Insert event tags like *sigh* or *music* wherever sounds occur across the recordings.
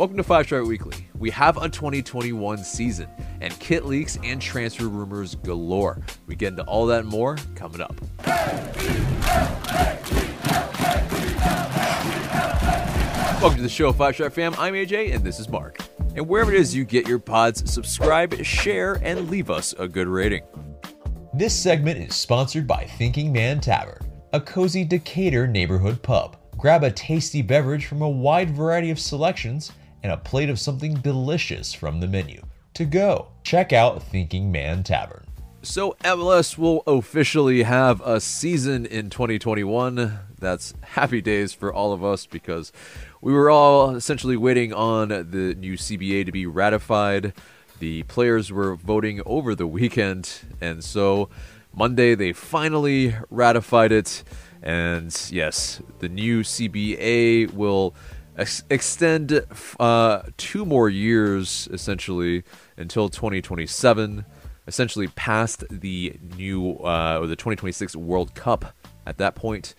Welcome to Five Star Weekly. We have a 2021 season and kit leaks and transfer rumors galore. We get into all that and more coming up. Welcome to the show, Five Star Fam. I'm AJ, and this is Mark. And wherever it is you get your pods, subscribe, share, and leave us a good rating. This segment is sponsored by Thinking Man Tavern, a cozy Decatur neighborhood pub. Grab a tasty beverage from a wide variety of selections and a plate of something delicious from the menu. To go, check out Thinking Man Tavern. So, MLS will officially have a season in 2021. That's happy days for all of us because we were all essentially waiting on the new CBA to be ratified. The players were voting over the weekend, and so Monday they finally ratified it. And yes, the new CBA will ex- extend uh, two more years essentially until 2027, essentially past the new uh, or the 2026 World Cup at that point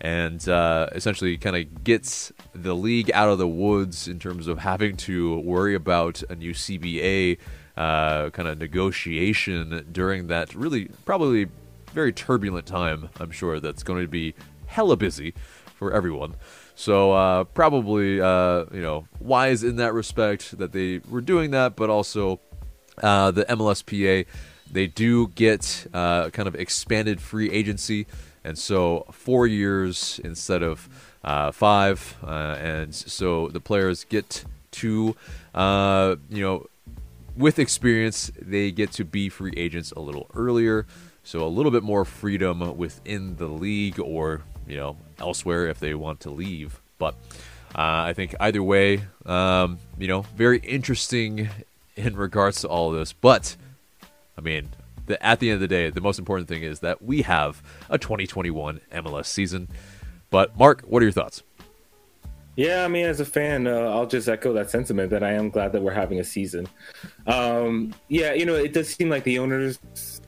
and uh, essentially kind of gets the league out of the woods in terms of having to worry about a new CBA uh, kind of negotiation during that really probably very turbulent time. I'm sure that's going to be hella busy for everyone. So uh, probably uh, you know wise in that respect that they were doing that, but also uh, the MLSPA they do get uh, kind of expanded free agency. And so four years instead of uh, five, uh, and so the players get to, you know, with experience, they get to be free agents a little earlier, so a little bit more freedom within the league or you know elsewhere if they want to leave. But uh, I think either way, um, you know, very interesting in regards to all of this. But I mean, the, at the end of the day, the most important thing is that we have a 2021 MLS season. But Mark, what are your thoughts? Yeah, I mean, as a fan, uh, I'll just echo that sentiment that I am glad that we're having a season. Um, yeah, you know, it does seem like the owners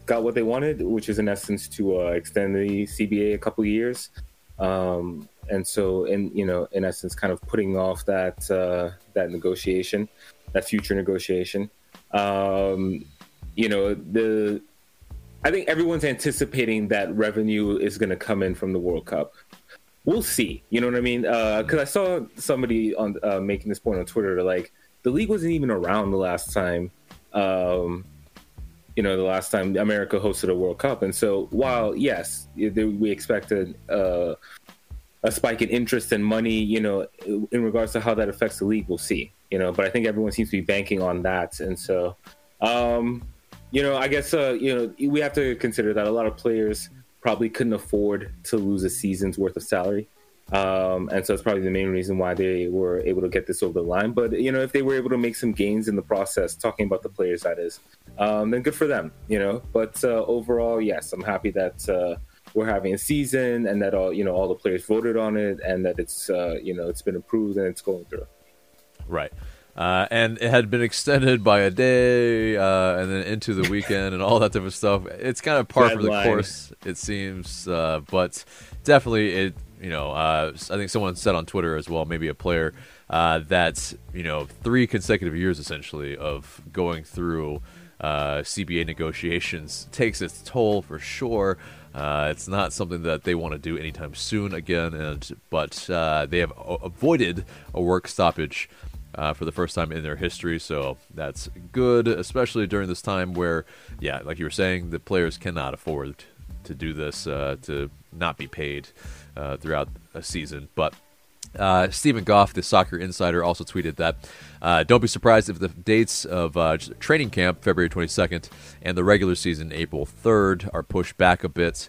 got what they wanted, which is in essence to uh, extend the CBA a couple years. Um, and so, in you know, in essence, kind of putting off that uh, that negotiation, that future negotiation. Um, you know, the I think everyone's anticipating that revenue is going to come in from the World Cup. We'll see. You know what I mean? Because uh, I saw somebody on uh, making this point on Twitter, like the league wasn't even around the last time. Um, you know, the last time America hosted a World Cup, and so while yes, we expected uh, a spike in interest and money, you know, in regards to how that affects the league, we'll see. You know, but I think everyone seems to be banking on that, and so. Um, you know, I guess uh, you know we have to consider that a lot of players probably couldn't afford to lose a season's worth of salary, um, and so it's probably the main reason why they were able to get this over the line. But you know, if they were able to make some gains in the process, talking about the players, that is, um, then good for them. You know, but uh, overall, yes, I'm happy that uh, we're having a season and that all you know all the players voted on it and that it's uh, you know it's been approved and it's going through. Right. Uh, and it had been extended by a day uh, and then into the weekend and all that type of stuff. It's kind of par for the course, it seems. Uh, but definitely, it you know, uh, I think someone said on Twitter as well, maybe a player, uh, that you know, three consecutive years essentially of going through uh, CBA negotiations takes its toll for sure. it's not something that they want to do anytime soon again, and but they have avoided a work stoppage uh, for the first time in their history. So that's good, especially during this time where, yeah, like you were saying, the players cannot afford to do this, uh, to not be paid uh, throughout a season. But uh, Steven Goff, the soccer insider, also tweeted that uh, don't be surprised if the dates of uh, training camp, February 22nd, and the regular season, April 3rd, are pushed back a bit.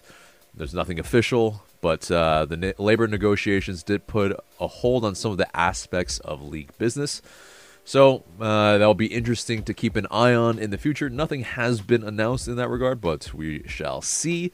There's nothing official, but uh, the labor negotiations did put a hold on some of the aspects of league business. So uh, that'll be interesting to keep an eye on in the future. Nothing has been announced in that regard, but we shall see.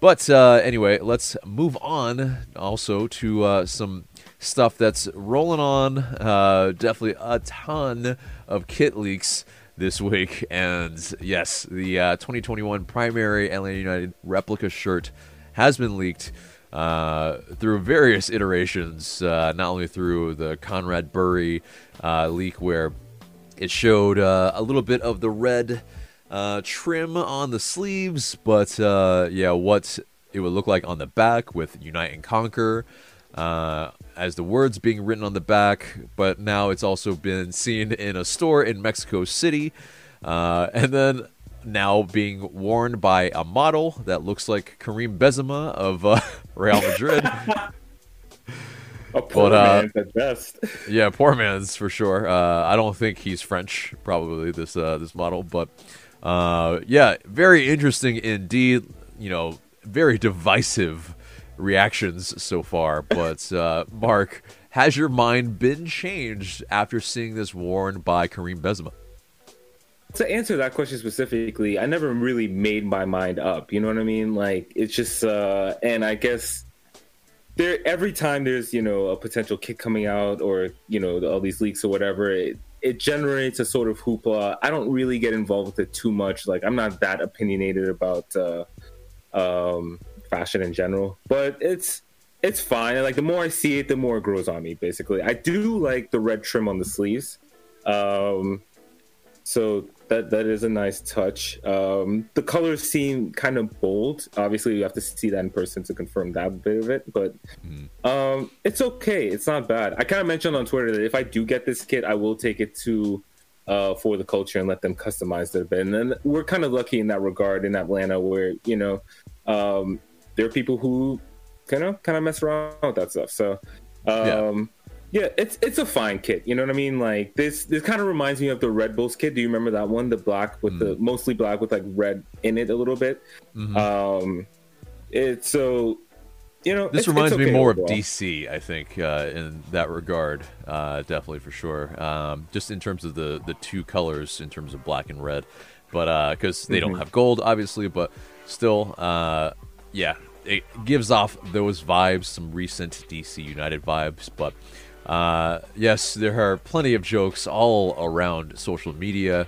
But uh, anyway, let's move on also to uh, some stuff that's rolling on. Uh, definitely a ton of kit leaks this week. And yes, the uh, 2021 primary LA United replica shirt has been leaked. Uh, through various iterations, uh, not only through the Conrad Burry uh, leak where it showed uh, a little bit of the red uh, trim on the sleeves, but uh, yeah, what it would look like on the back with Unite and Conquer. as the words being written on the back, but now it's also been seen in a store in Mexico City. and then now being worn by a model that looks like Karim Benzema of uh, Real Madrid. *laughs* a poor but, uh, man's at best. yeah, poor man's for sure. Uh, I don't think he's French, probably this uh, this model, but uh, yeah, very interesting indeed. You know, very divisive reactions so far. *laughs* But uh, Mark, has your mind been changed after seeing this worn by Karim Benzema? To answer that question specifically, I never really made my mind up. You know what I mean? Like it's just, uh, and I guess there every time there's you know a potential kit coming out or you know all these leaks or whatever, it, it generates a sort of hoopla. I don't really get involved with it too much. Like I'm not that opinionated about uh, um, fashion in general, but it's it's fine. Like the more I see it, the more it grows on me. Basically, I do like the red trim on the sleeves. Um, so that that is a nice touch. Um, the colors seem kind of bold. Obviously, you have to see that in person to confirm that bit of it, but mm. um, it's okay. It's not bad. I kind of mentioned on Twitter that if I do get this kit, I will take it to uh, for the culture and let them customize it a bit. And then we're kind of lucky in that regard in Atlanta, where you know um, there are people who kind of kind of mess around with that stuff. So. Um, yeah yeah, it's it's a fine kit. You know what I mean? Like this this kind of reminds me of the Red Bulls kit. Do you remember that one? The black with mm. the mostly black with like red in it a little bit. Mm-hmm. Um, it's so you know this reminds okay me more overall. of DC. I think uh, in that regard, uh, definitely for sure. Um, just in terms of the the two colors, in terms of black and red, but because uh, they mm-hmm. don't have gold, obviously, but still, uh, yeah, it gives off those vibes, some recent DC United vibes, but. Uh, yes, there are plenty of jokes all around social media.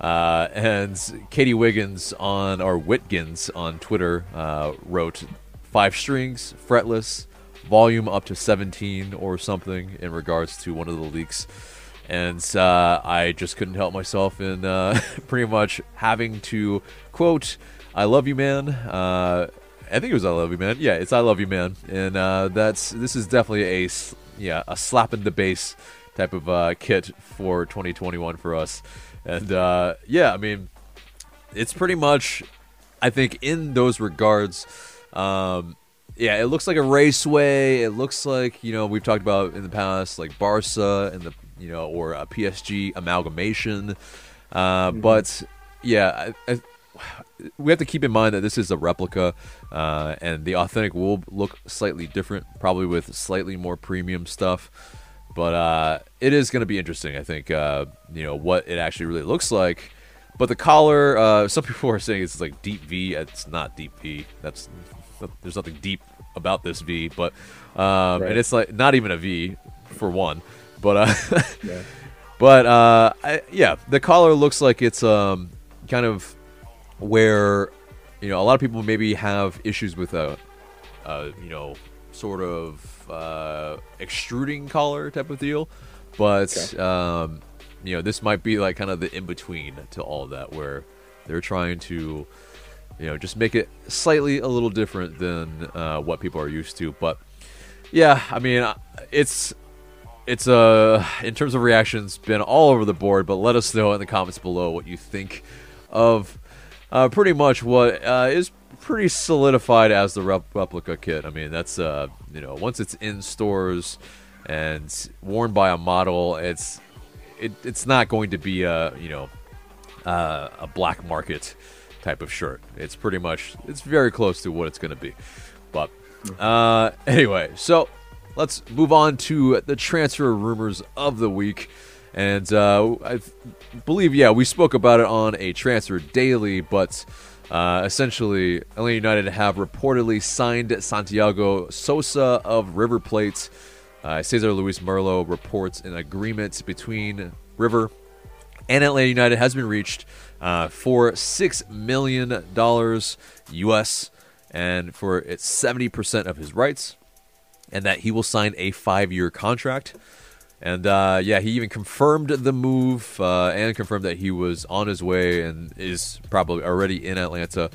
Uh, and Katie Wiggins on, or Wiggins on Twitter, uh, wrote five strings, fretless, volume up to 17 or something in regards to one of the leaks. And uh, I just couldn't help myself in uh, *laughs* pretty much having to quote, I love you, man. Uh, I think it was I love you, man. Yeah, it's I love you, man. And that's this is definitely a yeah, a slap in the bass type of uh, kit for 2021 for us. And uh, yeah, I mean, it's pretty much, I think, in those regards. Um, yeah, it looks like a raceway. It looks like you know we've talked about in the past, like Barca and the you know or a PSG amalgamation. Uh, mm-hmm. But yeah, I, I, we have to keep in mind that this is a replica, uh, and the authentic will look slightly different, probably with slightly more premium stuff. But uh, it is going to be interesting. I think uh, you know what it actually really looks like. But the collar, uh, *laughs* some people are saying it's like deep V. It's not deep V. That's there's nothing deep about this V, but um, right. and it's like not even a V for one. But uh, yeah. *laughs* but uh, I, yeah, the collar looks like it's um, kind of where you know a lot of people maybe have issues with a, a you know sort of uh, extruding collar type of deal, but okay. um, you know this might be like kind of the in between to all that where they're trying to you know just make it slightly a little different than uh, what people are used to. But yeah, I mean it's it's uh in terms of reactions been all over the board. But let us know in the comments below what you think of uh, pretty much what uh, is pretty solidified as the rep- replica kit. I mean, that's uh, you know, once it's in stores and worn by a model, it's it, it's not going to be a you know uh, a black market type of shirt. It's pretty much it's very close to what it's going to be. But uh, anyway, so let's move on to the transfer rumors of the week. And uh, I believe, yeah, we spoke about it on a transfer daily, but uh, essentially, Atlanta United have reportedly signed Santiago Sosa of River Plate. Uh, Cesar Luis Merlo reports an agreement between River and Atlanta United has been reached uh, for $6 million US. and for its 70% of his rights, and that he will sign a five year contract. And uh, yeah, he even confirmed the move uh, and confirmed that he was on his way and is probably already in Atlanta.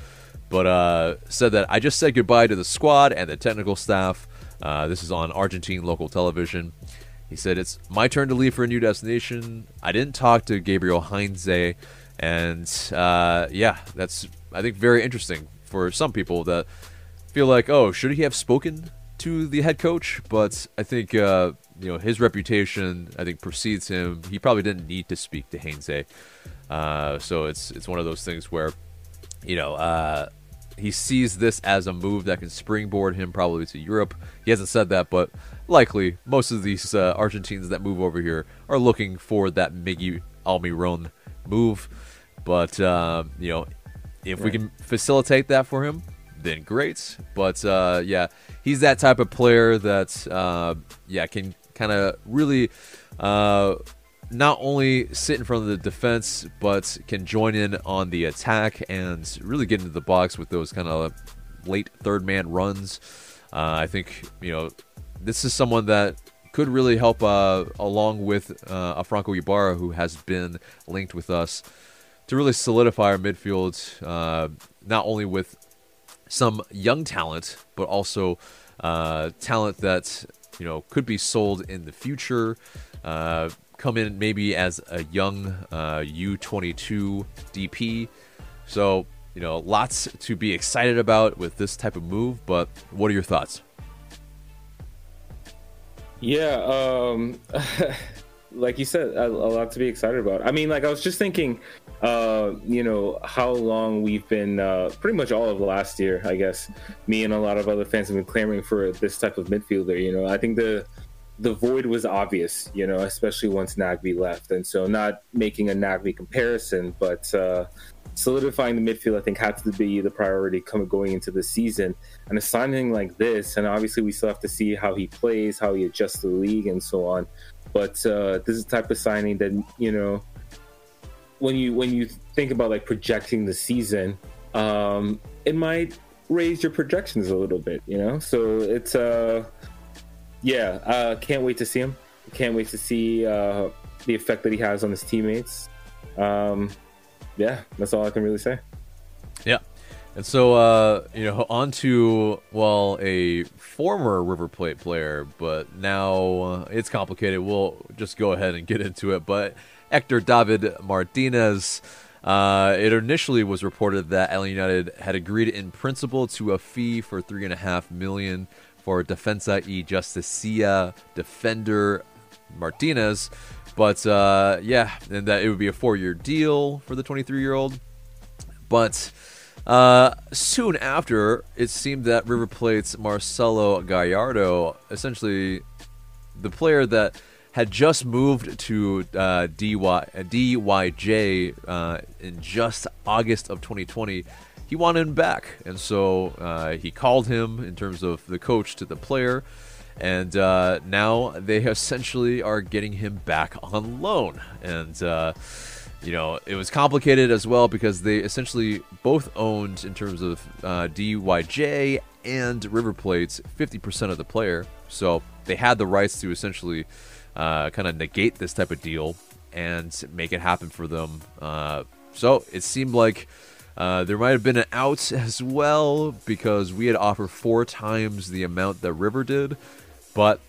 But uh, said that I just said goodbye to the squad and the technical staff. Uh, this is on Argentine local television. He said, It's my turn to leave for a new destination. I didn't talk to Gabriel Heinze. And uh, yeah, that's, I think, very interesting for some people that feel like, oh, should he have spoken to the head coach? But I think, uh, you know, his reputation, I think, precedes him. He probably didn't need to speak to Heinze. Uh, so it's it's one of those things where, you know, uh, he sees this as a move that can springboard him probably to Europe. He hasn't said that, but likely most of these uh, Argentines that move over here are looking for that Miggy Almiron move. But uh, you know, if right. we can facilitate that for him, then great. But uh, yeah, he's that type of player that uh, yeah can kind of really uh, not only sit in front of the defense, but can join in on the attack and really get into the box with those kind of late third man runs. Uh, I think you know this is someone that could really help uh, along with uh, Ibarra who has been linked with us to really solidify our midfield, uh, not only with some young talent, but also uh, talent that you know could be sold in the future. Uh, come in maybe as a young U22 uh, DP. So, you know, lots to be excited about with this type of move, but what are your thoughts? Yeah, um, *laughs* like you said, a, a, lot to be excited about. I mean, like I was just thinking, uh, you know, how long we've been, uh, pretty much all of last year, I guess. Me and a lot of other fans have been clamoring for this type of midfielder. You know, I think the the void was obvious, you know, especially once Nagbe left. And so, not making a Nagbe comparison, but uh, solidifying the midfield, I think, had to be the priority coming going into the season. And a signing like this, and obviously, we still have to see how he plays, how he adjusts the league, and so on. But uh, this is the type of signing that you know, when you when you think about like projecting the season, um, it might raise your projections a little bit, you know. So it's uh yeah, uh, can't wait to see him. Can't wait to see uh, the effect that he has on his teammates. Um, yeah, that's all I can really say. Yeah. And so, uh, you know, on to, well, a former River Plate player, but now uh, it's complicated. We'll just go ahead and get into it. But Hector David Martinez, uh, it initially was reported that Atlanta United had agreed in principle to a fee for three and a half million for Defensa y Justicia defender Martinez. But uh, yeah, and that it would be a four year deal for the 23 year old. But uh, soon after, it seemed that River Plate's Marcelo Gallardo, essentially the player that had just moved to uh, DY, DYJ uh, in just August of 2020, he wanted him back, and so uh, he called him in terms of the coach to the player, and uh, now they essentially are getting him back on loan, and. Uh, you know, it was complicated as well because they essentially both owned, in terms of uh, DYJ and River Plates, 50% of the player. So they had the rights to essentially uh, kind of negate this type of deal and make it happen for them. Uh, so it seemed like uh, there might have been an out *laughs* as well because we had offered four times the amount that River did, but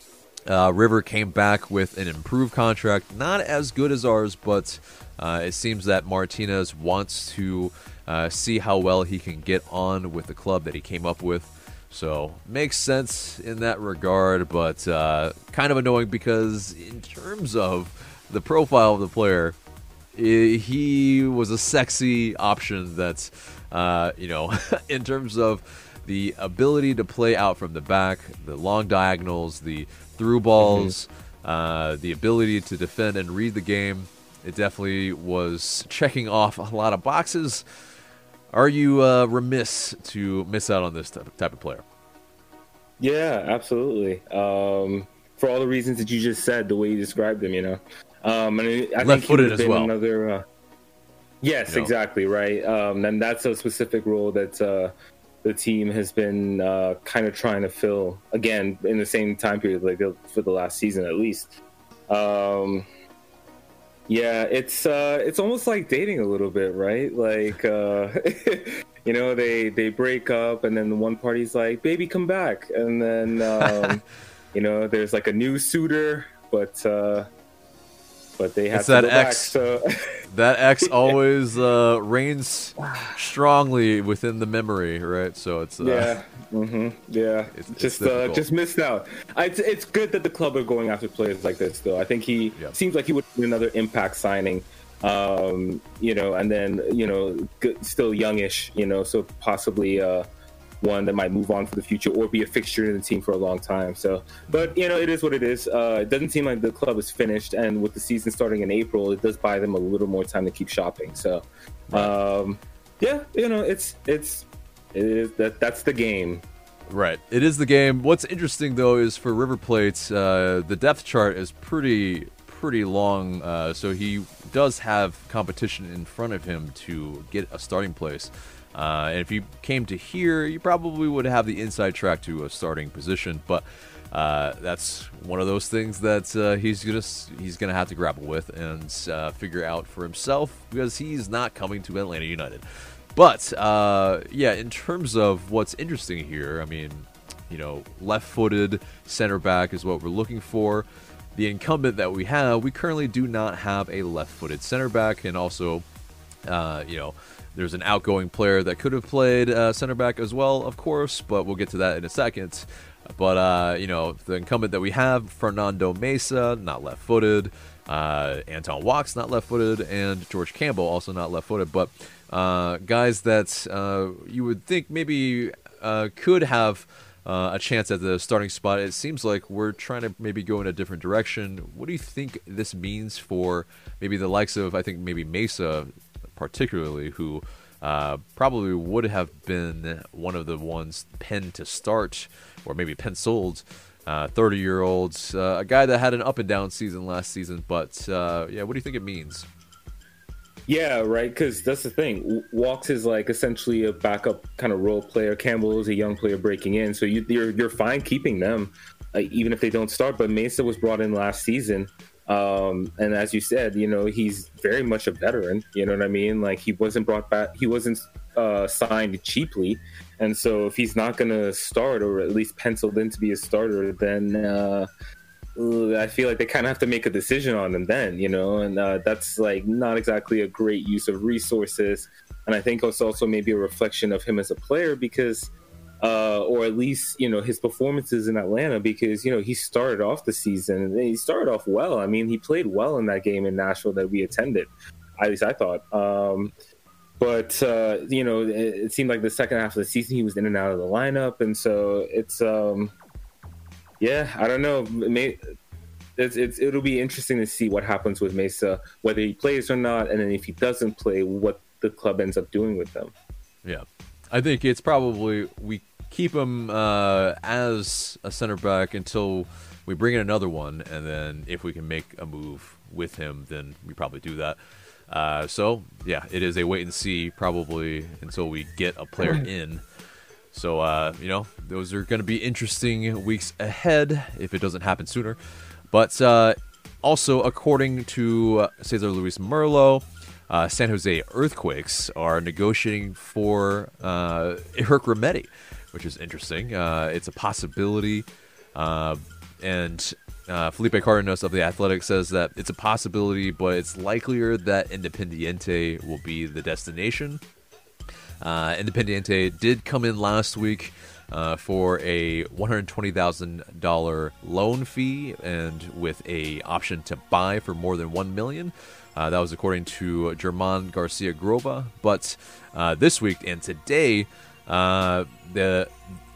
uh, River came back with an improved contract, not as good as ours, but uh, it seems that Martinez wants to uh, see how well he can get on with the club that he came up with. So makes sense in that regard, but uh, kind of annoying because in terms of the profile of the player, he was a sexy option that's, uh, you know, *laughs* in terms of the ability to play out from the back, the long diagonals, the through balls, mm-hmm. uh, the ability to defend and read the game. It definitely was checking off a lot of boxes. Are you uh, remiss to miss out on this type of player? Yeah, absolutely. Um, for all the reasons that you just said, the way you described him, you know. Um, and I left-footed as well. Another, uh, yes, you know. exactly right. Um, and that's a specific role that uh, the team has been uh, kind of trying to fill again in the same time period, like for the last season at least. Um, yeah, it's uh, it's almost like dating a little bit, right? Like, uh, *laughs* you know, they they break up, and then the one party's like, "Baby, come back," and then um, *laughs* you know, there's like a new suitor, but uh, but they have *laughs* that X, back. So that X always uh, reigns strongly within the memory, right? So it's uh, yeah, mm-hmm. yeah. It's, just it's uh, just missed out. It's, it's good that the club are going after players like this, though. I think he yeah. seems like he would be another impact signing. Um, you know, and then you know, still youngish, you know, so possibly uh, one that might move on for the future or be a fixture in the team for a long time. So, but you know, it is what it is. Uh, it doesn't seem like the club is finished, and with the season starting in April, it does buy them a little more time to keep shopping. So, um, yeah, you know, it's it's it is that that's the game. Right, it is the game. What's interesting though is for River Plate, uh, the depth chart is pretty pretty long, uh, so he does have competition in front of him to get a starting place. Uh, and if you came to here, you probably would have the inside track to a starting position, but uh, that's one of those things that uh, he's gonna he's gonna have to grapple with and uh, figure out for himself because he's not coming to Atlanta United. But uh, yeah, in terms of what's interesting here, I mean, you know, left-footed center back is what we're looking for. The incumbent that we have, we currently do not have a left-footed center back, and also, uh, you know there's an outgoing player that could have played uh, center back as well, of course, but we'll get to that in a second. But, uh, you know, the incumbent that we have, Fernando Meza, not left footed. Uh, Anton Walkes, not left footed. And George Campbell, also not left footed. But uh, guys that uh, you would think maybe uh, could have. Uh, a chance at the starting spot. It seems like we're trying to maybe go in a different direction. What do you think this means for maybe the likes of, I think, maybe Mesa particularly, who uh, probably would have been one of the ones penned to start, or maybe penciled. Uh, 30 year olds, uh, a guy that had an up and down season last season. But uh, yeah, what do you think it means? Yeah, right. Because that's the thing. Walkes is like essentially a backup kind of role player. Campbell is a young player breaking in, so you, are you're, you're fine keeping them, uh, even if they don't start. But Meza was brought in last season, um, and as you said, you know, he's very much a veteran. You know what I mean? Like he wasn't brought back, he wasn't uh, signed cheaply. And so if he's not going to start or at least penciled in to be a starter, then uh, I feel like they kind of have to make a decision on him then, you know, and uh, that's like not exactly a great use of resources. And I think it's also maybe a reflection of him as a player because uh, or at least you know his performances in Atlanta because you know he started off the season and he started off well. I mean, he played well in that game in Nashville that we attended. At least I thought. Um, but uh, you know, it, it, seemed like the second half of the season he was in and out of the lineup, and so it's um, yeah, I don't know. It may, it's, it's, it'll be interesting to see what happens with Meza, whether he plays or not, and then if he doesn't play, what the club ends up doing with them. Yeah. I think it's probably we keep him uh, as a center back until we bring in another one, and then if we can make a move with him, then we probably do that. Uh, so yeah, it is a wait and see probably until we get a player in. So uh, you know, those are going to be interesting weeks ahead if it doesn't happen sooner. But uh, also, according to Cesar Luis Merlo, uh, San Jose Earthquakes are negotiating for uh, Remedi, which is interesting. Uh, it's a possibility. Uh, and uh, Felipe Cardenas of The Athletic says that it's a possibility, but it's likelier that Independiente will be the destination. Uh, Independiente did come in last week uh, for a $120,000 loan fee and with a option to buy for more than $1 million. Uh, that was according to German Garcia Grova. But uh, this week and today, uh, the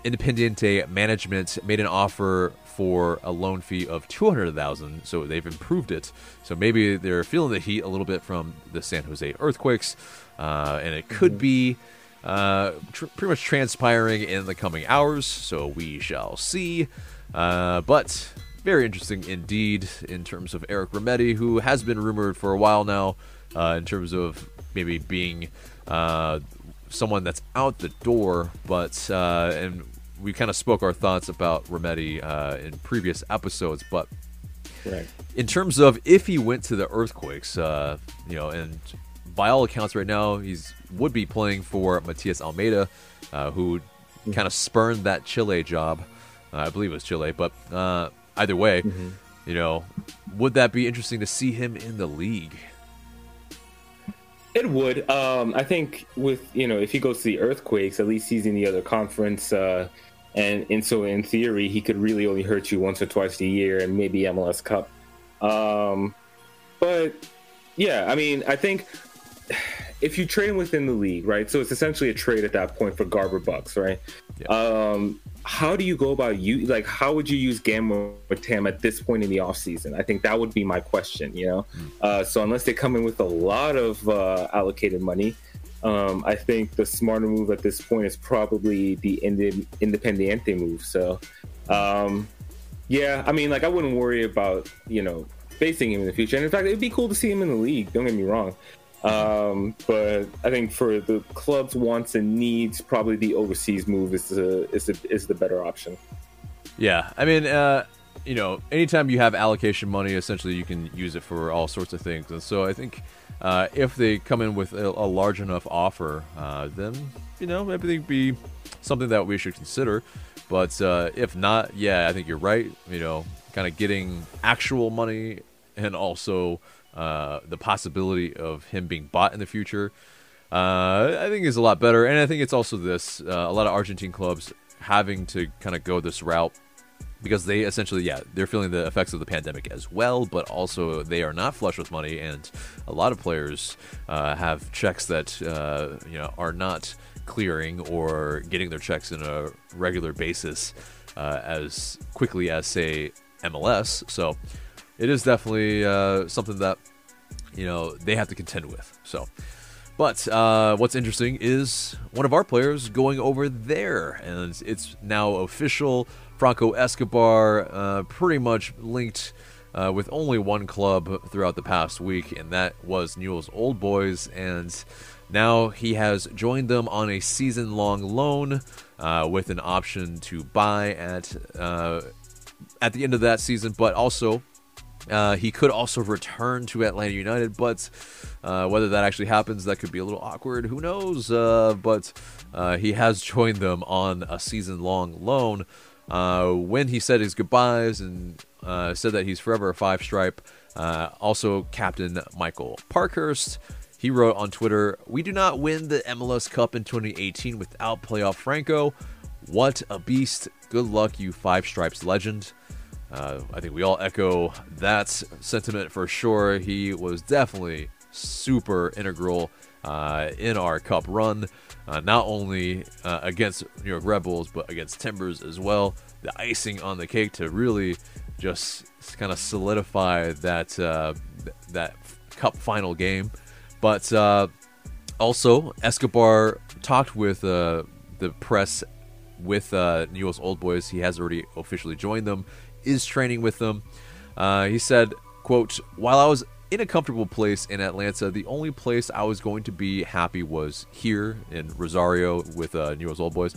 Independiente management made an offer for a loan fee of 200000 so they've improved it. So maybe they're feeling the heat a little bit from the San Jose earthquakes, uh, and it could mm-hmm. be uh, tr- pretty much transpiring in the coming hours, so we shall see. Uh, but very interesting indeed in terms of Eric Remedi, who has been rumored for a while now, uh, in terms of maybe being uh, someone that's out the door, but uh, and we kind of spoke our thoughts about Remedi uh, in previous episodes, but right. in terms of if he went to the Earthquakes, uh, you know, and by all accounts, right now he's would be playing for Matias Almeyda, uh, who mm-hmm. kind of spurned that Chile job. Uh, I believe it was Chile, but uh, either way, mm-hmm. you know, would that be interesting to see him in the league? It would. Um, I think with you know if he goes to the Earthquakes, at least he's in the other conference, uh, and and so in theory he could really only hurt you once or twice a year, and maybe MLS Cup. Um, but yeah, I mean, I think if you trade him within the league, right? So it's essentially a trade at that point for Garber Bucks, right? Yeah. Um, how do you go about you like how would you use Gamma or Tam at this point in the off season? I think that would be my question. You know, mm. uh, so unless they come in with a lot of uh, allocated money, um, I think the smarter move at this point is probably the Indi- Independiente move. So, um, yeah, I mean, like I wouldn't worry about you know facing him in the future. And in fact, it'd be cool to see him in the league. Don't get me wrong. Um, but I think for the club's wants and needs, probably the overseas move is the is the, is the better option. Yeah, I mean, uh, you know, anytime you have allocation money, essentially you can use it for all sorts of things. And so I think uh, if they come in with a, a large enough offer, uh, then you know maybe they'd be something that we should consider. But uh, if not, yeah, I think you're right. You know, kind of getting actual money and also uh, the possibility of him being bought in the future, uh, I think is a lot better. And I think it's also this uh, a lot of Argentine clubs having to kind of go this route because they essentially, yeah, they're feeling the effects of the pandemic as well, but also they are not flush with money, and a lot of players uh, have checks that uh, you know are not clearing or getting their checks in a regular basis uh, as quickly as say MLS. So it is definitely uh, something that you know they have to contend with. So, but uh, what's interesting is one of our players going over there, and it's now official. Franco Escobar, uh, pretty much linked. Uh, with only one club throughout the past week, and that was Newell's Old Boys. And now he has joined them on a season long loan uh, with an option to buy at uh, at the end of that season, but also uh, he could also return to Atlanta United, but uh, whether that actually happens, that could be a little awkward. Who knows? Uh, but uh, he has *laughs* joined them on a season long loan. Uh, when he said his goodbyes and said that he's forever a five stripe, also Captain Michael Parkhurst. He wrote on Twitter, We do not win the MLS Cup in 2018 without playoff Franco. What a beast. Good luck, you five stripes legend. Uh, I think we all echo that sentiment for sure. He was definitely super integral uh, in our cup run, uh, not only uh, against New York Red Bulls, but against Timbers as well. The icing on the cake to really just kind of solidify that uh, that cup final game. But uh, also, Escobar talked with the press with Newell's Old Boys. He has already officially joined them is training with them. Uh, he said, "quote While I was in a comfortable place in Atlanta, the only place I was going to be happy was here in Rosario with uh, Newell's Old Boys.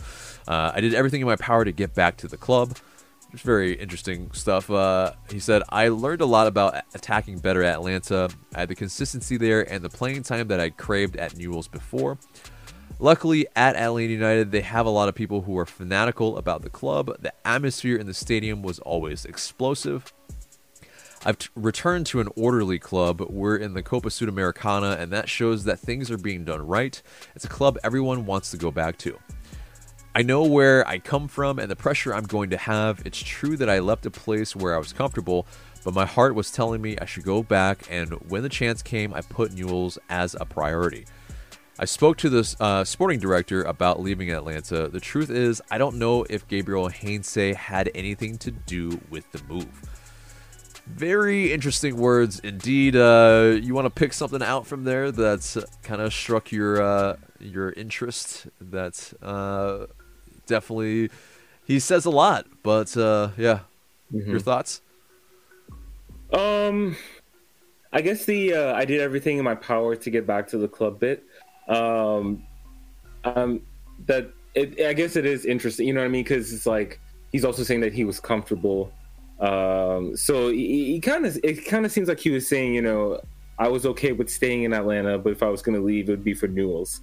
Uh, I did everything in my power to get back to the club." It's very interesting stuff. Uh, he said, I learned a lot about attacking better at Atlanta. I had the consistency there and the playing time that I craved at Newell's before. Luckily, at Atlanta United, they have a lot of people who are fanatical about the club. The atmosphere in the stadium was always explosive. I've t- returned to an orderly club. We're in the Copa Sudamericana, and that shows that things are being done right. It's a club everyone wants to go back to. I know where I come from and the pressure I'm going to have. It's true that I left a place where I was comfortable, but my heart was telling me I should go back, and when the chance came, I put Newell's as a priority. I spoke to the uh, sporting director about leaving Atlanta. The truth is, I don't know if Gabriel Heinze had anything to do with the move. Very interesting words indeed. Uh, you want to pick something out from there that's kind of struck your uh, your interest? That uh, definitely he says a lot, but uh, yeah, mm-hmm. your thoughts? Um, I guess the uh, I did everything in my power to get back to the club bit. Um, um, that it, I guess it is interesting. You know what I mean? Because it's like he's also saying that he was comfortable. Um, so he, kind of it kind of seems like he was saying, you know, I was okay with staying in Atlanta, but if I was going to leave, it would be for Newell's.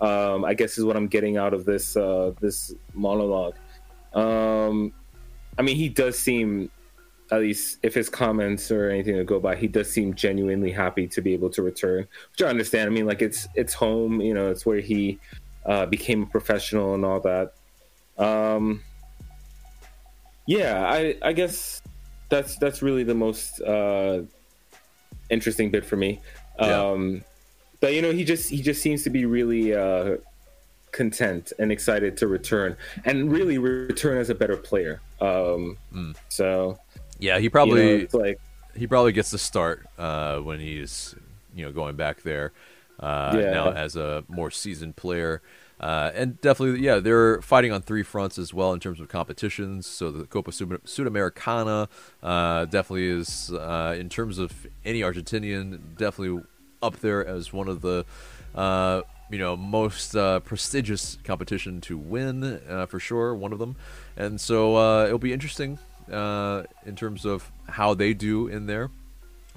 Um, I guess is what I'm getting out of this uh, this monologue. Um, I mean, he does seem, at least if his comments or anything to go by, he does seem genuinely happy to be able to return, which I understand. I mean, like it's it's home, you know, it's where he uh, became a professional and all that. Um, yeah, I I guess that's that's really the most uh, interesting bit for me. Yeah. Um, but you know, he just he just seems to be really uh, content and excited to return and really return as a better player. Um, mm. So yeah, he probably you know, like he probably gets the start uh, when he's you know going back there uh, yeah. now as a more seasoned player. Uh, and definitely, yeah, they're fighting on three fronts as well in terms of competitions. So the Copa Sudamericana uh, definitely is, uh, in terms of any Argentinian, definitely up there as one of the uh, you know most uh, prestigious competition to win uh, for sure. One of them, and so uh, it'll be interesting uh, in terms of how they do in there.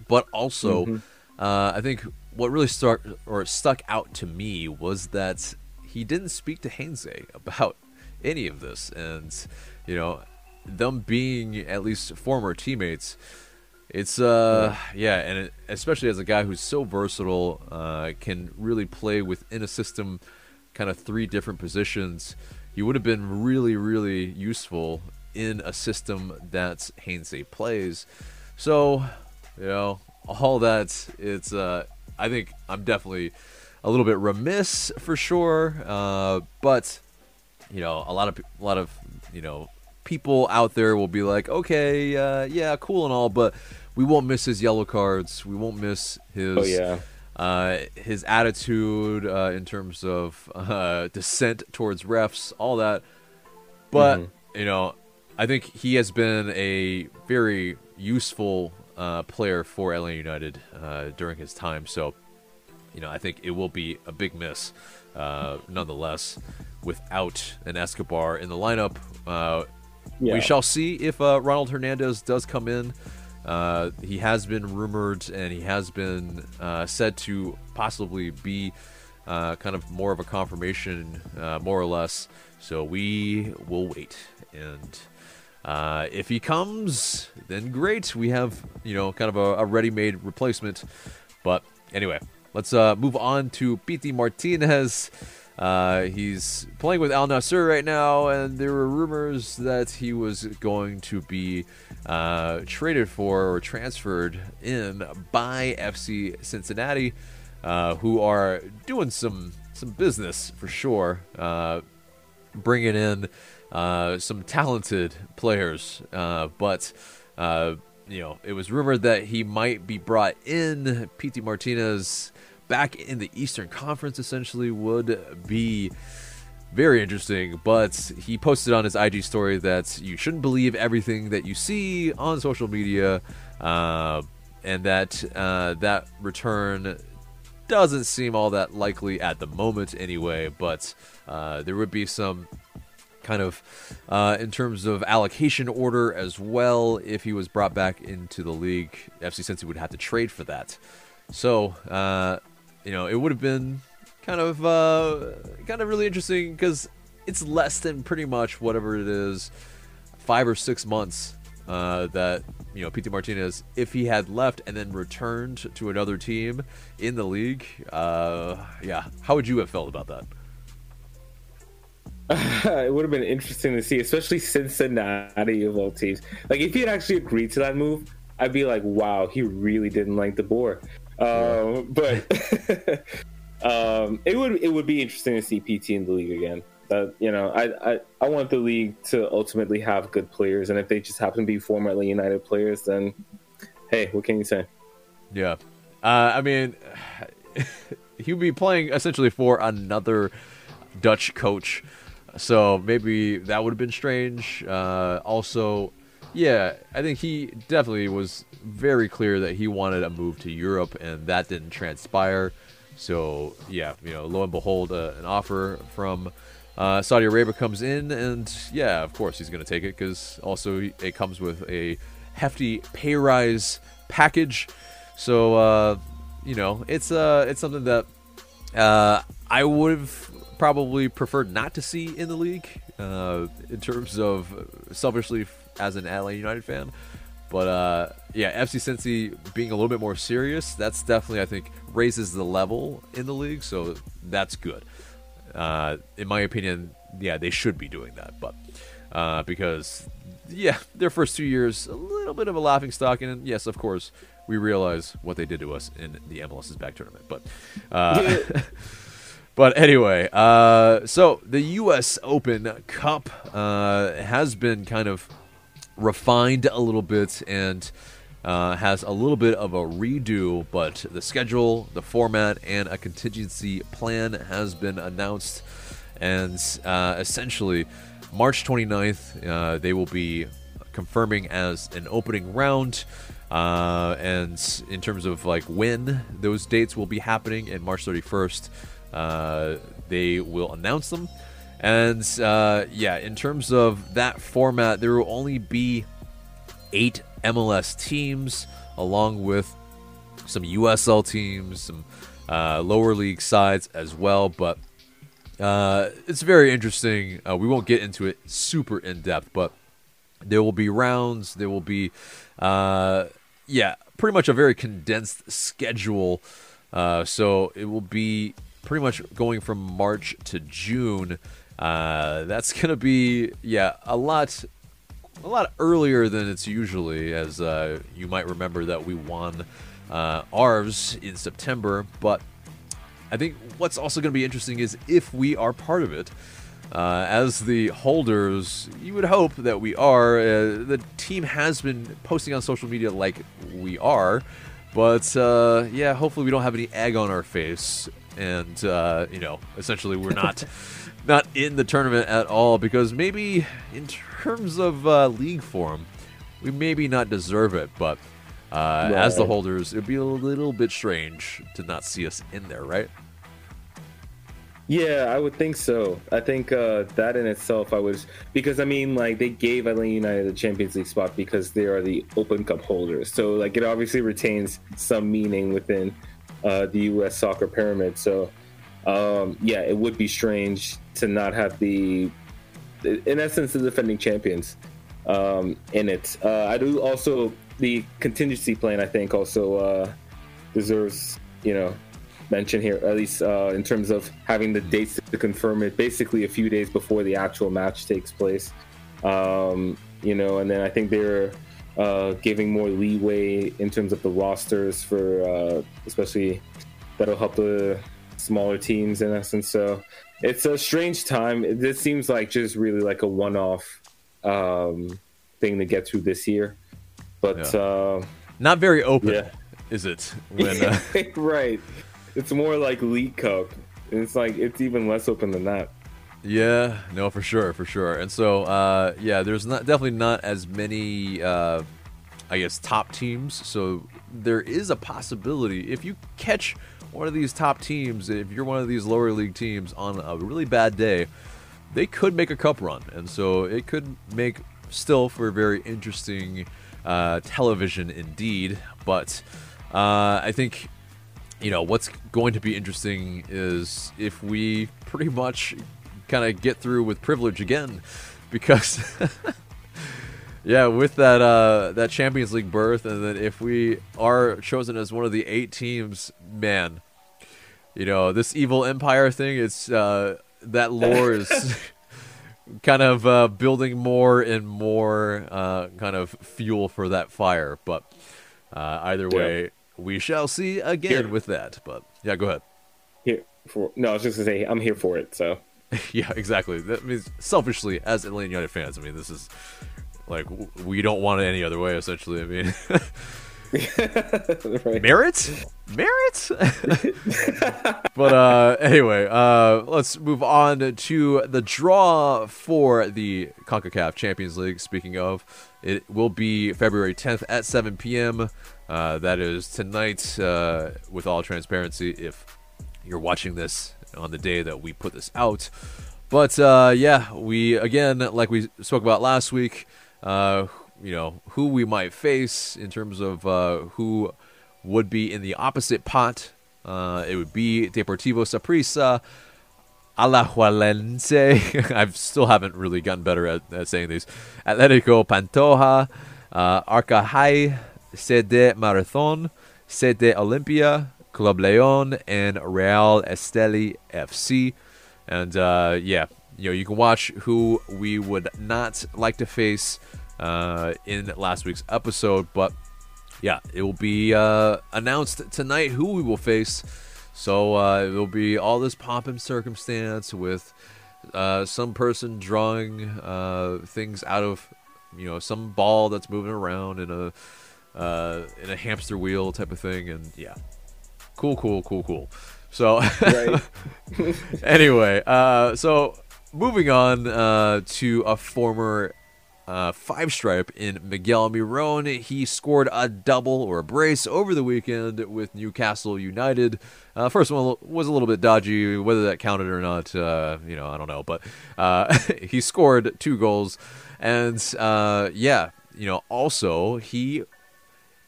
But also, mm-hmm. Uh, I think what really stuck or stuck out to me was that he didn't speak to Heinze about *laughs* any of this, and you know them being at least former teammates it's uh yeah, and it, especially as a guy who's so versatile, uh, can really play within a system, kind of three different positions. He would have been really really useful in a system that Heinze plays. So, you know, all that it's uh I think I'm definitely a little bit remiss for sure, uh, but you know, a lot of a lot of you know people out there will be like, okay, uh, yeah, cool and all, but we won't miss his yellow cards. We won't miss his. Oh yeah. Uh, his attitude uh, in terms of *laughs* uh, dissent towards refs, all that. But mm-hmm. you know, I think he has been a very useful uh, player for LA United uh, during his time. So, you know, I think it will be a big miss, uh, nonetheless, without an Escobar in the lineup. Yeah. We shall see if Ronald Hernandez does come in. Uh, he has been rumored and he has been uh, said to possibly be uh, kind of more of a confirmation, uh, more or less. So we will wait. And uh, if he comes, then great. We have, you know, kind of a, a ready made replacement. But anyway, let's uh, move on to Piti Martinez. Uh, he's playing with Al Nassr right now, and there were rumors that he was going to be uh, traded for or transferred in by FC Cincinnati, uh, who are doing some some business for sure, uh, bringing in uh, some talented players, uh, but. you know, it was rumored that he might be brought in. Pity Martinez back in the Eastern Conference essentially would be very interesting. But he posted on his IG story that you shouldn't believe everything that you see on social media, uh, and that uh, that return doesn't seem all that likely at the moment anyway. But uh, there would be some kind of uh, in terms of allocation order as well. If he was brought back into the league, FC Cincy would have to trade for that. So uh, you know, it would have been kind of uh, kind of really interesting because it's less than pretty much whatever it is, five or six months uh, that you know Pity Martinez, if he had left and then returned to another team in the league, uh, yeah, how would you have felt about that? *laughs* it would have been interesting to see, especially Cincinnati of all teams. Like if he had actually agreed to that move, I'd be like, wow, he really didn't like de Boer. Um, *laughs* but *laughs* um, it would it would be interesting to see Pity in the league again. That you know, I, I I want the league to ultimately have good players, and if they just happen to be formerly United players, then hey, what can you say? Yeah, uh, I mean, *sighs* he would be playing essentially for another Dutch coach, so maybe that would have been strange. Uh, also, yeah, I think he definitely was very clear that he wanted a move to Europe, and that didn't transpire. So yeah, you know, lo and behold, uh, an offer from uh, Saudi Arabia comes in, and yeah, of course he's going to take it because also it comes with a hefty pay rise package. So uh, you know, it's uh, it's something that uh, I would have probably preferred not to see in the league uh, in terms of selfishly as an LA United fan. But uh, yeah, FC Cincy being a little bit more serious, that's definitely I think raises the level in the league, so that's good. Uh, in my opinion, yeah, they should be doing that, but uh, because yeah, their first two years a little bit of a laughing stock, and yes, of course, we realize what they did to us in the MLS is Back tournament, but. *laughs* But anyway, uh, so the U.S. Open Cup uh, has been kind of refined a little bit and uh, has a little bit of a redo, but the schedule, the format, and a contingency plan has been announced. And uh, essentially, March 29th, uh, they will be confirming as an opening round. Uh, and in terms of like when those dates will be happening, in March 31st. Uh, they will announce them. And uh, yeah, in terms of that format, there will only be eight MLS teams, along with some USL teams, some uh, lower league sides as well. But uh, it's very interesting. Uh, we won't get into it super in depth, but there will be rounds. There will be, uh, yeah, pretty much a very condensed schedule. Uh, so it will be pretty much going from March to June. Uh, that's *laughs* gonna be yeah a lot a lot earlier than it's usually, as uh, you might remember that we won uh, ours in September. But I think what's also going to be interesting is if we are part of it. Uh, as the holders, you would hope that we are. Uh, the team has been posting on social media like we are, but uh, yeah, hopefully we don't have any egg on our face and uh, you know, essentially we're not *laughs* not in the tournament at all because maybe in terms of uh, league form, we maybe not deserve it, but uh, right. as the holders, it'd be a little bit strange to not see us in there, right? Yeah, I would think so. I think uh, that in itself, I was because I mean, like they gave Atlanta United the Champions League spot because they are the Open Cup holders. So like it obviously retains some meaning within uh, the U.S. soccer pyramid. So, um, yeah, it would be strange to not have the, in essence, the defending champions um, in it. Uh, I do also the contingency plan. I think also uh, deserves you know mention here, at least uh, in terms of having the dates to confirm it. Basically, a few days before the actual match takes place. Um, you know, and then I think they're uh, giving more leeway in terms of the rosters for uh, especially that'll help the smaller teams in essence. So it's a strange time. This seems like just really like a one-off um, thing to get through this year, but yeah. uh, not very open, yeah. is it? *laughs* When, uh, right, it's more like League Cup. It's like it's even less open than that. Yeah, no, for sure, for sure. And so, uh, yeah, there's not definitely not as many, uh, I guess, top teams. So there is a possibility if you catch one of these top teams, if you're one of these lower league teams on a really bad day, they could make a cup run, and so it could make still for very interesting uh, television indeed. But uh, I think you know what's going to be interesting is if we pretty much kind of get through with privilege again because *laughs* yeah with that uh that champions league berth and then if we are chosen as one of the eight teams man you know this evil empire thing it's uh that lore is *laughs* kind of uh building more and more uh kind of fuel for that fire but uh either way yeah. we shall see again here. with that but yeah go ahead here for no i was just gonna say i'm here for it so *laughs* yeah, exactly. That means selfishly, as Atlanta United fans, I mean, this is like we don't want it any other way. Essentially, I mean, *laughs* merit, merit. *laughs* but uh, anyway, uh, let's move on to the draw for the Concacaf Champions League. Speaking of, it will be February 10th at 7 p.m. Uh, that is tonight. Uh, with all transparency, if you're watching this on the day that we put this out. But uh, yeah, we again, like we spoke about last week, uh, you know, who we might face in terms of uh, who would be in the opposite pot. Uh, it would be Deportivo Saprissa, Alajuelense. *laughs* I still haven't really gotten better at, at saying these. Atletico Pantoja, uh, Arcahaie, CD Marathon, CD Olympia, Club Leon, and Real Esteli FC. And uh, yeah, you know, you can watch who we would not like to face uh, in last week's episode, but yeah, it will be uh, announced tonight who we will face. So uh, it will be all this pomp and circumstance with uh, some person drawing uh, things out of, you know, some ball that's moving around in a uh, in a hamster wheel type of thing, and yeah, cool, cool, cool, cool. So *laughs* anyway, uh, so moving on uh, to a former uh, five stripe in Miguel Almiron. He scored a double or a brace over the weekend with Newcastle United. Uh, first one was a little bit dodgy, whether that counted or not, uh, you know, I don't know. But uh, *laughs* he scored two goals, and uh, yeah, you know, also he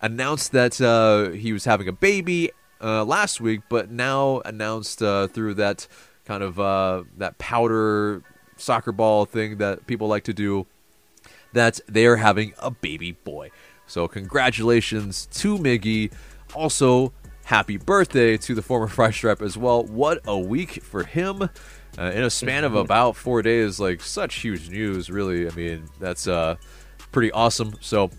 announced that uh, he was having a baby last week, but now announced through that kind of that powder soccer ball thing that people like to do that they are having a baby boy. So, congratulations to Miggy. Also, happy birthday to the former *laughs* Five Stripe as well. What a week for him. Uh, in a span of *laughs* about four days, like such huge news, really. I mean, that's uh, pretty awesome. So,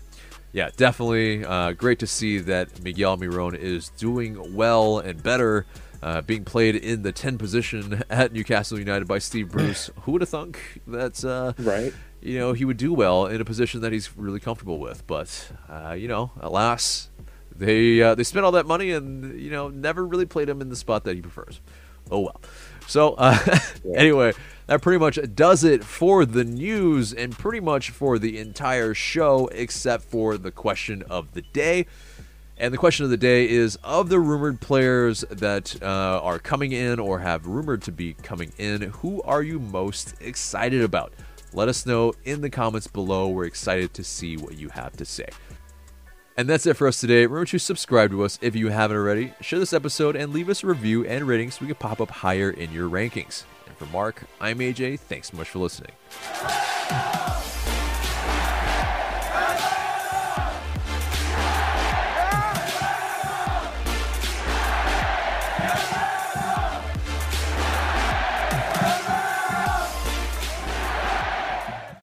yeah, definitely uh, great to see that Miguel Almiron is doing well and better, uh, being played in the 10 position *laughs* at Newcastle United by Steve Bruce. *sighs* Who would have thunk that's uh, right? you know, he would do well in a position that he's really comfortable with. But uh, you know, alas, they uh, they spent all that money and you know never really played him in the spot that he prefers. Oh well. So uh, *laughs* yeah. anyway, that pretty much does it for the news and pretty much for the entire show, except for the question of the day. And the question of the day is of the rumored players that uh, are coming in or have rumored to be coming in, who are you most excited about? Let us know in the comments below. We're excited to see what you have to say. And that's it for us today. Remember to subscribe to us if you haven't already. Share this episode and leave us a review and rating so we can pop up higher in your rankings. And for Mark, I'm AJ. Thanks so much for listening.